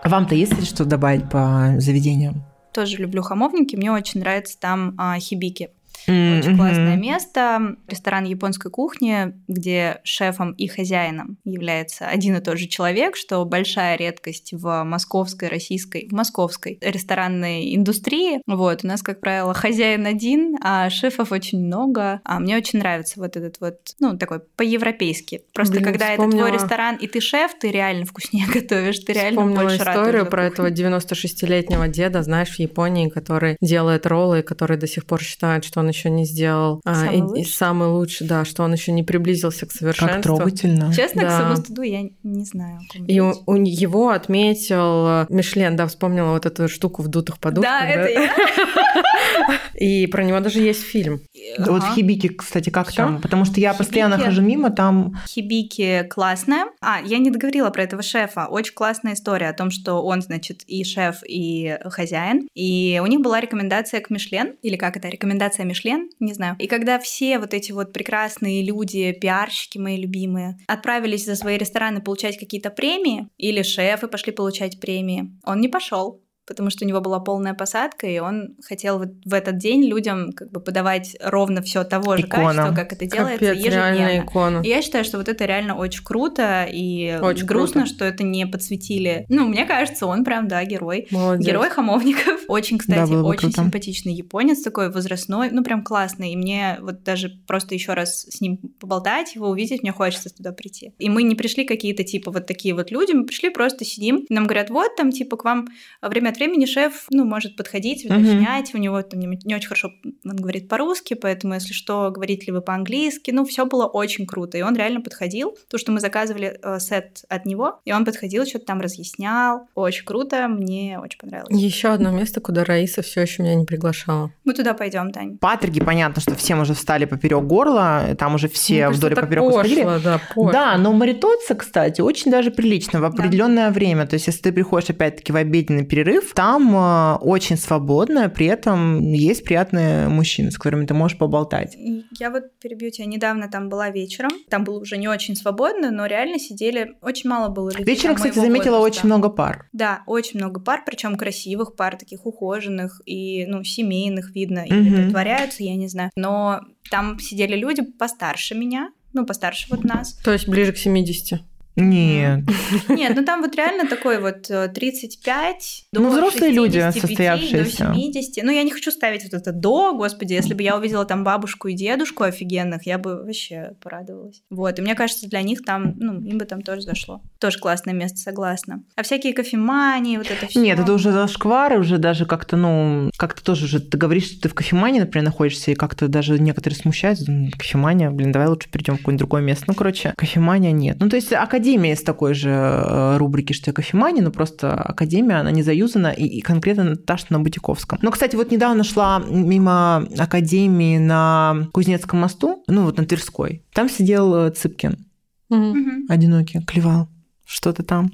Вам-то есть ли что добавить по заведениям? Тоже люблю хамовники, мне очень нравится там а, хибики. Mm-hmm. Очень классное место. Ресторан японской кухни, где шефом и хозяином является один и тот же человек, что большая редкость в московской, российской, в московской ресторанной индустрии. Вот, у нас, как правило, хозяин один, а шефов очень много. А мне очень нравится вот этот вот, ну, такой по-европейски. Просто Блин, когда вспомнила... это твой ресторан, и ты шеф, ты реально вкуснее готовишь, ты реально вспомнила больше историю про этого 96-летнего деда, знаешь, в Японии, который делает роллы, который до сих пор считает, что он еще не сделал самый, а, и, лучший? и самый лучший, да, что он еще не приблизился к совершенству. Как трогательно. Честно, Да. к своему стыду я не знаю. И у, у его отметил Мишлен, да, вспомнила вот эту штуку в дутых подушках. Да, это я. И про него даже есть фильм. Вот Ага. в Хибике, кстати, как Всё? там? Потому что я постоянно Хибике? хожу мимо, там Хибики классная. А, я не договорила про этого шефа. Очень классная история о том, что он, значит, и шеф, и хозяин. И у них была рекомендация к Мишлен, или как это, рекомендация Мишлен, не знаю. И когда все вот эти вот прекрасные люди, пиарщики мои любимые, отправились за свои рестораны получать какие-то премии, или шефы пошли получать премии, он не пошел. Потому что у него была полная посадка, и он хотел вот в этот день людям как бы подавать ровно все того же Икона. качества, как это делается Капец, ежедневно. икона. И я считаю, что вот это реально очень круто, и Очень грустно, круто. что это не подсветили. Ну, мне кажется, он прям, да, герой. Молодец. Герой Хамовников. Очень, Да, кстати, бы очень круто. симпатичный японец такой, возрастной, ну, прям классный. И мне вот даже просто еще раз с ним поболтать, его увидеть, мне хочется туда прийти. И мы не пришли какие-то, типа, вот такие вот люди, мы пришли, просто сидим. Нам говорят, вот там, типа, к вам время от времени шеф, ну, может подходить, уточнять. У него там не, не очень хорошо он говорит по-русски, поэтому, если что, говорите ли вы по-английски. Ну, все было очень круто. И он реально подходил. То, что мы заказывали э, сет от него, и он подходил, что-то там разъяснял. Очень круто, мне очень понравилось. Еще одно место, куда Раиса все еще меня не приглашала. Мы туда пойдем, Тань. Патриги, понятно, что всем уже встали поперек горла, там уже все кажется, вдоль поперек сходили. Да, пошло. Да, но маритоться, кстати, очень даже прилично в определенное время. То есть, если ты приходишь опять-таки в обеденный перерыв, там э, очень свободно, при этом есть приятные мужчины, с которыми ты можешь поболтать. Я вот перебью тебя. Недавно там была вечером. Там было уже не очень свободно, но реально сидели... Очень мало было людей. Вечером, кстати, заметила возраста. очень много пар. Да, очень много пар, причем красивых пар, таких ухоженных и, ну, семейных видно, или притворяются, я не знаю. Но там сидели люди постарше меня, ну, постарше вот нас. То есть ближе к 70. Нет. Нет, ну там вот реально такой вот э, 35 до Ну, взрослые люди, 65, состоявшиеся. До 70. Ну, я не хочу ставить вот это до, господи, если бы я увидела там бабушку и дедушку офигенных, я бы вообще порадовалась. Вот, и мне кажется, для них там, ну, им бы там тоже зашло. Тоже классное место, согласна. А всякие кофемании, вот это все. Нет, это уже зашквары, уже даже как-то, ну, как-то тоже уже ты говоришь, что ты в кофемании, например, находишься, и как-то даже некоторые смущаются, кофемания, блин, давай лучше перейдем в какое-нибудь другое место. Ну, короче, кофемания нет. Ну, то есть академия из такой же э, рубрики, что и кофемания, но просто академия, она не заюзана, и, и конкретно та, что на Бутиковском. Но, кстати, вот недавно шла мимо академии на Кузнецком мосту, ну, вот на Тверской. Там сидел э, Цыпкин. Мгм. одинокий, клевал что-то там.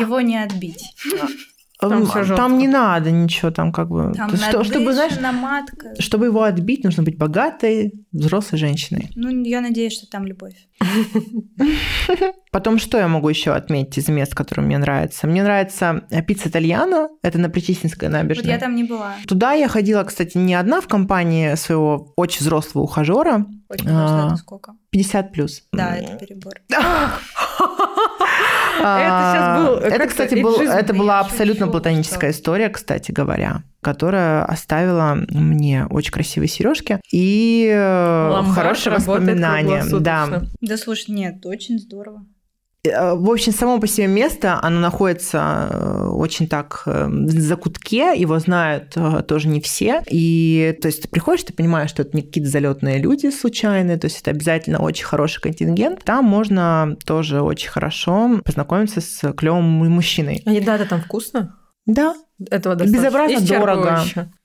Его не отбить. Там М, всё жёстко. там не надо ничего, там как бы... Там что- чтобы, знаешь, матка. чтобы его отбить, нужно быть богатой, взрослой женщиной. Ну, я надеюсь, что там любовь. Потом что я могу еще отметить из мест, которые мне нравятся? Мне нравится э, пицца Итальяно, это на Причистинской Вот набережной. я там не была. Туда я ходила, кстати, не одна в компании своего очень взрослого ухажера, Очень А. сколько? 50 плюс. Да, это перебор. Это щас был, Это, как-то кстати, был, это была абсолютно платоническая история, кстати говоря, которая оставила мне очень красивые сережки и э, Ломбард хорошие работает воспоминания. Да. Да слушай, нет, очень здорово. Э, В общем, само по себе место, оно находится э, очень так э, в закутке, его знают тоже не все. И то есть ты приходишь, ты понимаешь, что это не какие-то залетные люди случайные, то есть это обязательно очень хороший контингент. Там можно тоже очень хорошо познакомиться с клевым мужчиной. А еда-то там вкусно? Да, Этого достаточно. Безобразно дорого.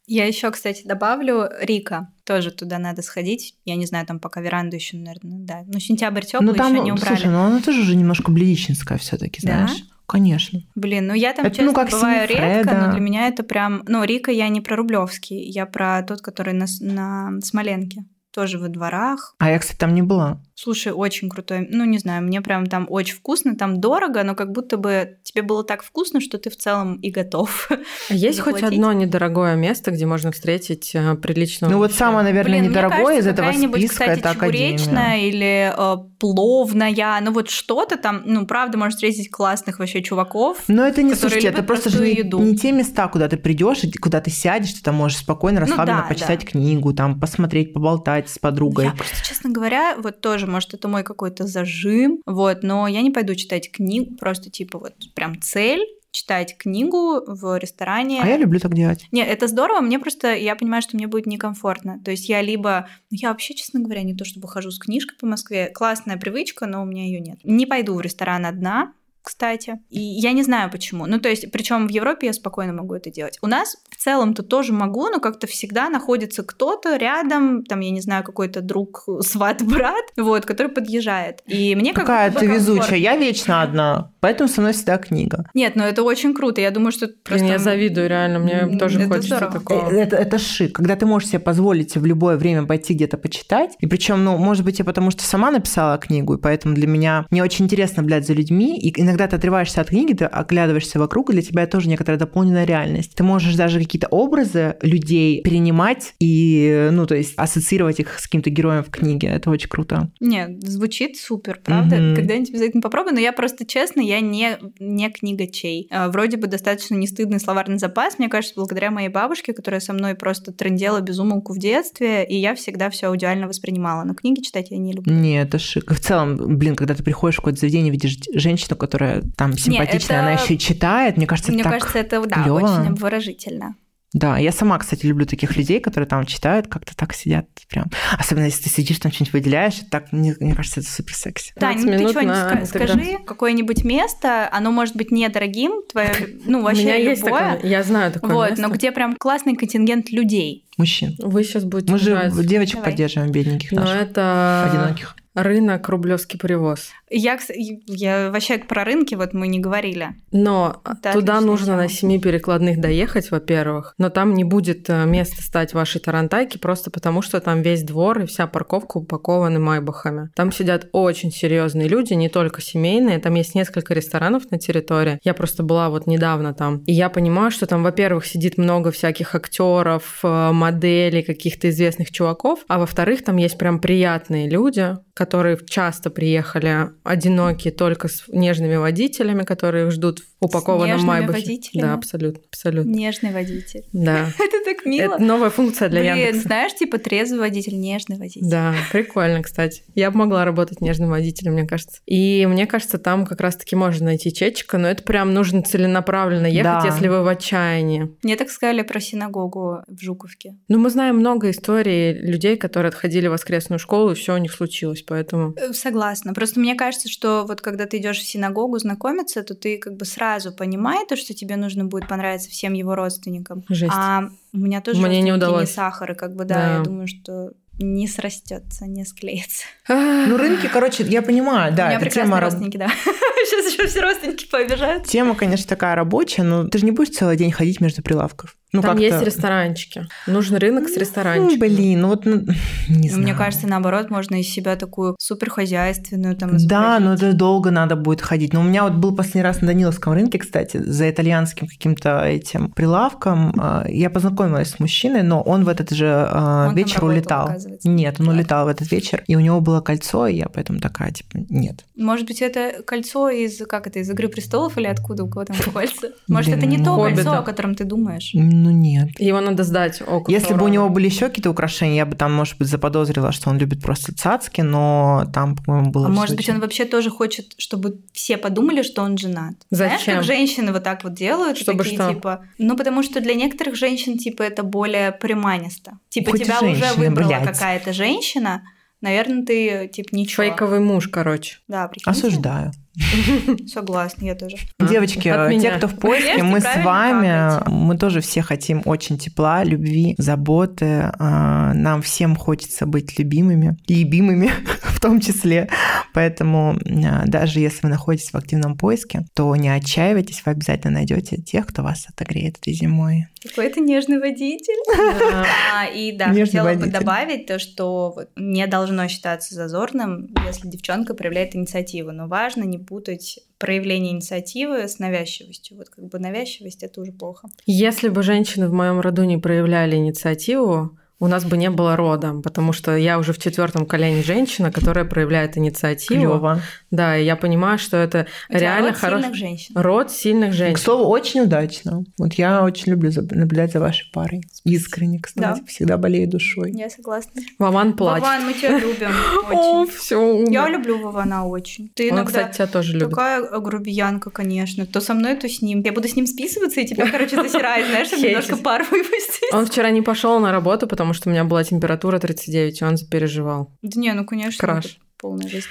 Я еще, кстати, добавлю Рика. Тоже туда надо сходить. Я не знаю, там пока веранду еще, наверное, да. Ну, сентябрь теплый, ну там, еще не убрали. слушай, ну она тоже уже немножко бледичинская все-таки, Да? знаешь. Конечно. Блин, ну я там, Это, ну, честно, как бываю редко, Синефреда. но для меня это прям... Ну, Рика я не про Рублевский, я про тот, который на, на Смоленке. Тоже во дворах. А я, кстати, там не была. Слушай, очень крутой. Ну, не знаю, мне прям там очень вкусно, там дорого, но как будто бы тебе было так вкусно, что ты в целом и готов. А есть хоть заплатить. одно недорогое место, где можно встретить э, приличного Ну вот самое, наверное, Блин, мне недорогое кажется, из этого списка кстати, это академия. или э, пловная, ну вот что-то там, ну правда, можешь встретить классных вообще чуваков. Но это не, слушайте, это просто же не, еду. не те места, куда ты придешь и куда ты сядешь, ты там можешь спокойно, расслабленно да, почитать да. книгу, там посмотреть, поболтать с подругой. Я просто, честно говоря, вот тоже, может, это мой какой-то зажим, вот, но я не пойду читать книгу, просто типа вот прям цель читать книгу в ресторане. А я люблю так делать. Нет, это здорово, мне просто, я понимаю, что мне будет некомфортно. То есть я либо, ну, я вообще, честно говоря, не то чтобы хожу с книжкой по Москве, классная привычка, но у меня ее нет. Не пойду в ресторан одна, кстати. И я не знаю почему. Ну, то есть, причем в Европе я спокойно могу это делать. У нас в целом-то тоже могу, но как-то всегда находится кто-то рядом, там, я не знаю, какой-то друг, сват, брат, вот, который подъезжает. И мне как Какая будто ты везучая, я вечно одна, поэтому со мной всегда книга. Нет, ну это очень круто. Я думаю, что Блин, просто... я завидую, реально, мне тоже это хочется здорово. такого. Э, Это, это шик, когда ты можешь себе позволить в любое время пойти где-то почитать. И причем, ну, может быть, я потому что сама написала книгу, и поэтому для меня не очень интересно наблюдать за людьми. И иногда иногда ты отрываешься от книги, ты оглядываешься вокруг, и для тебя это тоже некоторая дополненная реальность. Ты можешь даже какие-то образы людей перенимать и, ну, то есть ассоциировать их с каким-то героем в книге. Это очень круто. Нет, звучит супер, правда? Мгм. Когда-нибудь обязательно попробую, но я просто, честно, я не, не книгачей. А, Вроде бы достаточно нестыдный словарный запас, мне кажется, благодаря моей бабушке, которая со мной просто трындела безумолку в детстве, и я всегда все аудиально воспринимала. Но книги читать я не люблю. Нет, это шик. В целом, блин, когда ты приходишь в какое-то заведение, видишь женщину, которая там симпатичная, это- она еще и читает, мне кажется, Мне это так кажется, это, да, клёво. очень обворожительно. Да, я сама, кстати, люблю таких людей, которые там читают, как-то так сидят прям. Особенно если ты сидишь, там что-нибудь выделяешь, так, мне, мне кажется, это супер секси. 20 ну ты что-нибудь ска- скажи, какое-нибудь место, оно может быть недорогим, твое, ну, У вообще меня есть любое. такое, я знаю такое Вот, место. но где прям классный контингент людей. Мужчин. Вы сейчас будете Мы же девочек Давай. поддерживаем, бедненьких Но наших, это одиноких. Рынок Рублевский привоз. Я, я вообще про рынки вот мы не говорили. Но Это туда нужно на тема. семи перекладных доехать, во-первых. Но там не будет э, места стать вашей тарантайки, просто потому что там весь двор и вся парковка упакованы майбахами. Там сидят очень серьезные люди, не только семейные. Там есть несколько ресторанов на территории. Я просто была вот недавно там. И я понимаю, что там, во-первых, сидит много всяких актеров, э, моделей, каких-то известных чуваков, а во-вторых, там есть прям приятные люди, которые часто приехали одинокие только с нежными водителями, которые их ждут в упакованном нежными майбахе. водителями? Да, абсолютно, абсолютно. Нежный водитель. Да. Это так мило. Это новая функция для Блин, Яндекса. знаешь, типа трезвый водитель, нежный водитель. Да, прикольно, кстати. Я бы могла работать нежным водителем, мне кажется. И мне кажется, там как раз-таки можно найти чечика, но это прям нужно целенаправленно ехать, Да. если вы в отчаянии. Мне так сказали про синагогу в Жуковке. Ну, мы знаем много историй людей, которые отходили в воскресную школу, и все у них случилось, поэтому... Э, Согласна. Просто мне кажется, что вот когда ты идешь в синагогу знакомиться, то ты как бы сразу понимаешь, то, что тебе нужно будет понравиться всем его родственникам. Жесть. А у меня тоже Мне не удалось. сахар, и как бы да, Да. я думаю, что не срастется, не склеится. Ну, рынки, короче, я понимаю, у да, меня это прекрасные тема, родственники, да. Сейчас еще все родственники пообижают. тема, конечно, такая рабочая, но ты же не будешь целый день ходить между прилавков. Ну, Там как-то- есть ресторанчики. Нужен рынок с Ну, ресторанчиками. блин, ну вот, ну, не Ну, Мне знаю. кажется, наоборот, можно из себя такую суперхозяйственную там Да, но изобразить. это долго надо будет ходить. Но у меня вот был последний раз на Даниловском рынке, кстати, за итальянским каким-то этим прилавком. А, Я познакомилась с мужчиной, но он в этот же а, Он вечер улетал. Нет, он улетал в этот вечер, и у него было кольцо, и я поэтому такая, типа, нет. Может быть, это кольцо из, как это, из «Игры престолов» или откуда у кого там кольца? Может, это не то кольцо, о котором ты думаешь? Ну нет. Его надо сдать около Если бы у него были еще какие-то украшения, я бы там, может быть, заподозрила, что он любит просто цацки, но там, по-моему, было А может быть, очень- он вообще тоже хочет, чтобы все подумали, что он женат. Знаешь, Зачем? как женщины вот так вот делают? Чтобы такие, что? типа... Ну, потому что для некоторых женщин, типа, это более приманисто. Типа, Хоть тебя уже женщина, выбрала блядь. какая-то женщина, наверное, ты, типа, ничего. Фейковый муж, короче. Да, прикиньте. Осуждаю. Согласна, я тоже. Девочки, те, кто в поиске, мы с вами, мы тоже все хотим очень тепла, любви, заботы. А, Нам всем хочется быть любимыми, и любимыми в том числе. Поэтому а, даже если вы находитесь в активном поиске, то не отчаивайтесь, вы обязательно найдете тех, кто вас отогреет этой зимой. Какой ты нежный водитель. А, и да, Нежный хотела бы добавить то, что не должно считаться зазорным, если девчонка проявляет инициативу. Но важно не путать проявление инициативы с навязчивостью. Вот как бы навязчивость это уже плохо. Если бы женщины в моем роду не проявляли инициативу, у нас бы не было рода, потому что я уже в четвертом колене женщина, которая проявляет инициативу. Клево. Да, и я понимаю, что это У тебя реально род хороший сильных женщин. род сильных К женщин. слову, очень удачно. Вот я очень люблю наблюдать за вашей парой. Искренне, кстати, Да. всегда болею душой. Я согласна. Вован плачет. Вован, мы тебя любим О, очень. все. Я люблю Вована очень. Ты Он, иногда кстати, тебя тоже любит. такая грубиянка, конечно. То со мной, то с ним. Я буду с ним списываться и тебя, короче, засирать, знаешь, чтобы немножко пар выпустить. Он вчера не пошел на работу, потому что у меня была температура 39, и он запереживал. Да не, ну, конечно, Краш. полная жизнь.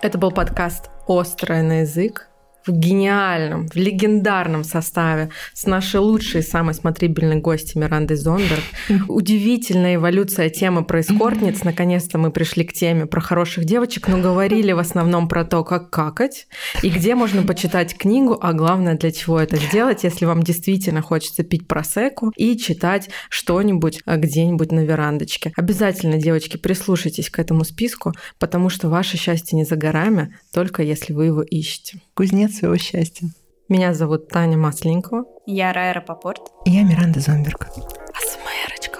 Это был подкаст «Острое на язык». В гениальном, в легендарном составе с нашей лучшей, самой смотрибельной гостью Мирандой Зондерг. Удивительная эволюция темы про эскортниц. Наконец-то мы пришли к теме про хороших девочек, но говорили в основном про то, как какать и где можно почитать книгу, а главное, для чего это сделать, если вам действительно хочется пить просеку и читать что-нибудь а, где-нибудь на верандочке. Обязательно, девочки, прислушайтесь к этому списку, потому что ваше счастье не за горами, только если вы его ищете кузнец своего счастья. Меня зовут Таня Масленникова. Я Райра Попорт. И я Миранда Зомберг. Асмерочка.